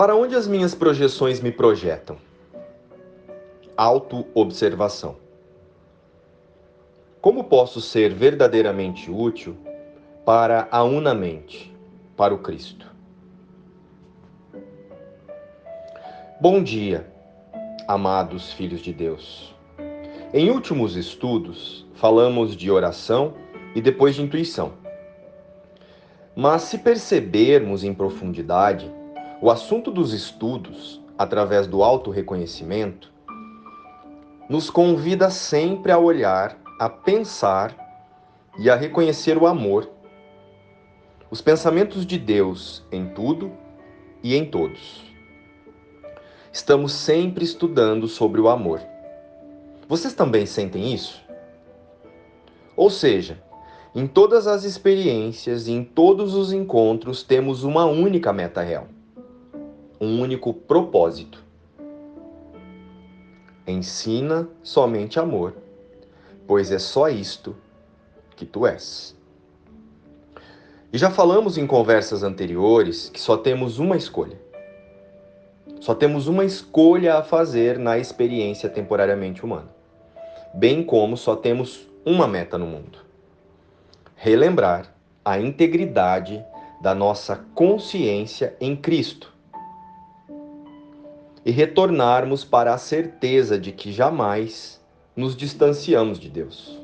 Para onde as minhas projeções me projetam? Autoobservação. Como posso ser verdadeiramente útil para a unamente, para o Cristo? Bom dia, amados filhos de Deus. Em últimos estudos, falamos de oração e depois de intuição. Mas se percebermos em profundidade, o assunto dos estudos, através do auto-reconhecimento, nos convida sempre a olhar, a pensar e a reconhecer o amor, os pensamentos de Deus em tudo e em todos. Estamos sempre estudando sobre o amor. Vocês também sentem isso? Ou seja, em todas as experiências e em todos os encontros temos uma única meta real, um único propósito. Ensina somente amor, pois é só isto que tu és. E já falamos em conversas anteriores que só temos uma escolha só temos uma escolha a fazer na experiência temporariamente humana, bem como só temos uma meta no mundo: relembrar a integridade da nossa consciência em Cristo e retornarmos para a certeza de que jamais nos distanciamos de Deus.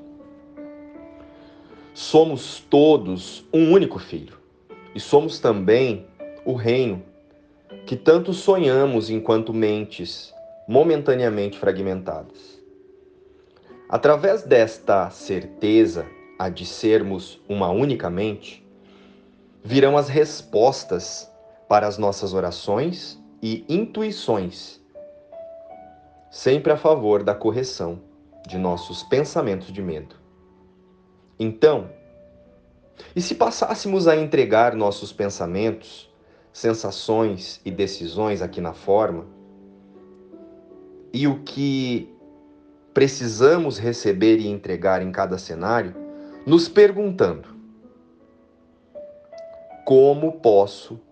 Somos todos um único filho e somos também o reino que tanto sonhamos enquanto mentes momentaneamente fragmentadas. Através desta certeza, a de sermos uma única mente, virão as respostas para as nossas orações e intuições, sempre a favor da correção de nossos pensamentos de medo. Então, e se passássemos a entregar nossos pensamentos sensações e decisões aqui na forma, e o que precisamos receber e entregar em cada cenário, nos perguntando: como posso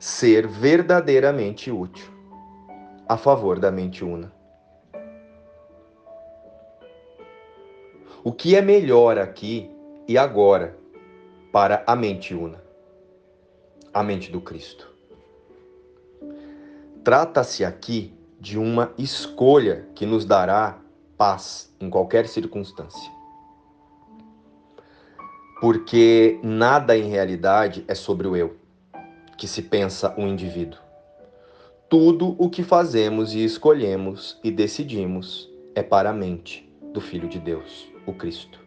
ser verdadeiramente útil a favor da mente una? O que é melhor aqui e agora para a mente una? a mente do Cristo. Trata-se aqui de uma escolha que nos dará paz em qualquer circunstância. Porque nada em realidade é sobre o eu, que se pensa o indivíduo. Tudo o que fazemos e escolhemos e decidimos é para a mente do Filho de Deus, o Cristo.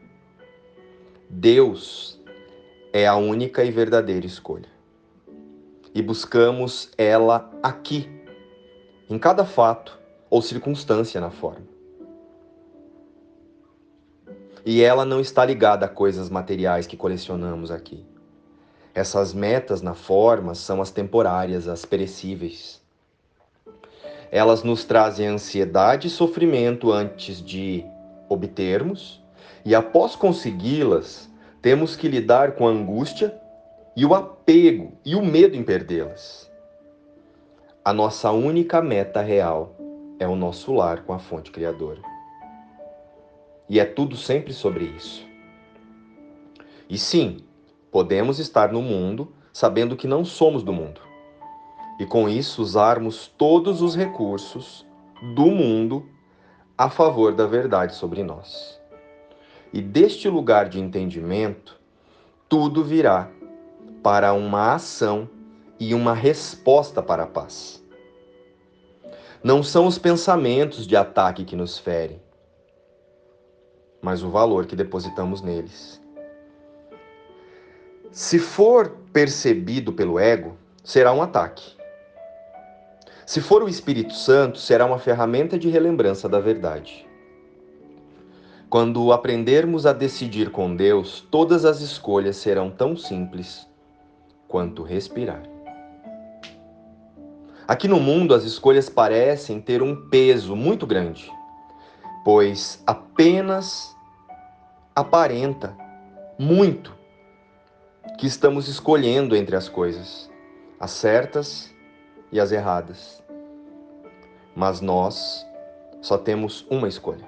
Deus é a única e verdadeira escolha e buscamos ela aqui, em cada fato ou circunstância na forma. E ela não está ligada a coisas materiais que colecionamos aqui. Essas metas na forma são as temporárias, as perecíveis. Elas nos trazem ansiedade e sofrimento antes de obtermos, e após consegui-las, temos que lidar com a angústia e o apego e o medo em perdê-las. A nossa única meta real é o nosso lar com a fonte criadora. E é tudo sempre sobre isso. E sim, podemos estar no mundo sabendo que não somos do mundo. E com isso usarmos todos os recursos do mundo a favor da verdade sobre nós. E deste lugar de entendimento, tudo virá para uma ação e uma resposta para a paz. Não são os pensamentos de ataque que nos ferem, mas o valor que depositamos neles. Se for percebido pelo ego, será um ataque. Se for o Espírito Santo, será uma ferramenta de relembrança da verdade. Quando aprendermos a decidir com Deus, todas as escolhas serão tão simples quanto respirar. Aqui no mundo, as escolhas parecem ter um peso muito grande, pois apenas aparenta muito que estamos escolhendo entre as coisas, as certas e as erradas. Mas nós só temos uma escolha: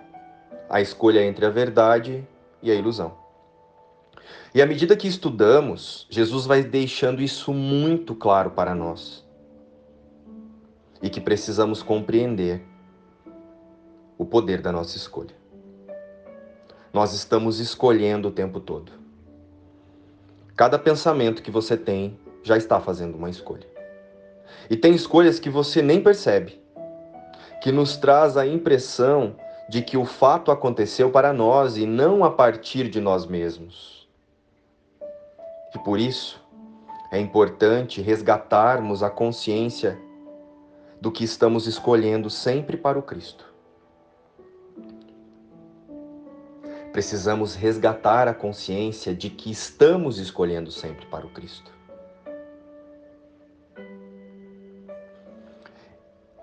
a escolha entre a verdade e a ilusão. E à medida que estudamos, Jesus vai deixando isso muito claro para nós. E que precisamos compreender o poder da nossa escolha. Nós estamos escolhendo o tempo todo. Cada pensamento que você tem já está fazendo uma escolha. E tem escolhas que você nem percebe, que nos traz a impressão de que o fato aconteceu para nós e não a partir de nós mesmos. E por isso é importante resgatarmos a consciência do que estamos escolhendo sempre para o Cristo. Precisamos resgatar a consciência de que estamos escolhendo sempre para o Cristo.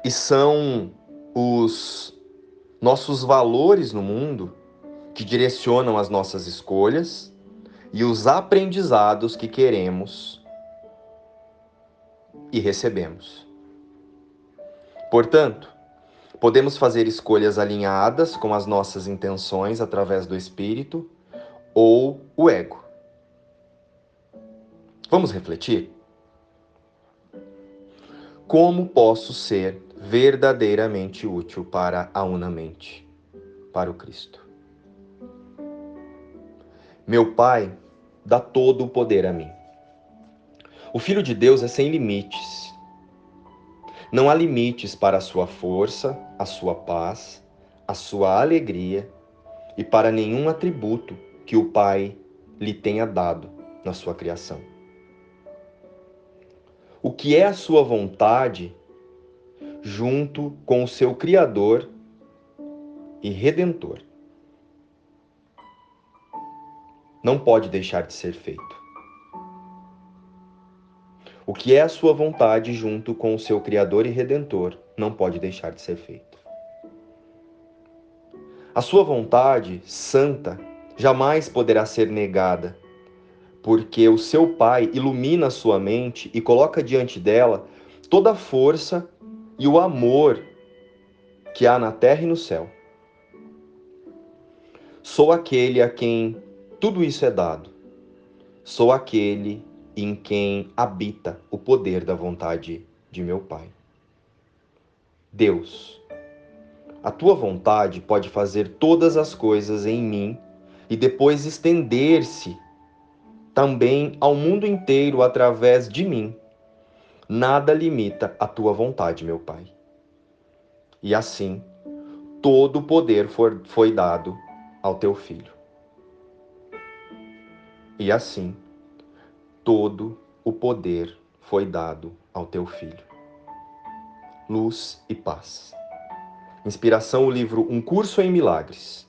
E são os nossos valores no mundo que direcionam as nossas escolhas e os aprendizados que queremos e recebemos. Portanto, podemos fazer escolhas alinhadas com as nossas intenções através do espírito ou o ego. Vamos refletir? Como posso ser verdadeiramente útil para a unamente, para o Cristo. Meu Pai dá todo o poder a mim. O Filho de Deus é sem limites. Não há limites para a sua força, a sua paz, a sua alegria e para nenhum atributo que o Pai lhe tenha dado na sua criação. O que é a sua vontade junto com o seu Criador e Redentor. Não pode deixar de ser feito. O que é a sua vontade junto com o seu Criador e Redentor não pode deixar de ser feito. A sua vontade santa jamais poderá ser negada, porque o seu Pai ilumina sua mente e coloca diante dela toda a força e o amor que há na terra e no céu. Sou aquele a quem tudo isso é dado. Sou aquele em quem habita o poder da vontade de meu Pai. Deus, a tua vontade pode fazer todas as coisas em mim e depois estender-se também ao mundo inteiro através de mim nada limita a tua vontade, meu Pai. E assim, todo o poder foi dado ao teu filho. E assim, todo o poder foi dado ao teu filho. Luz e paz. Inspiração o livro Um Curso em Milagres,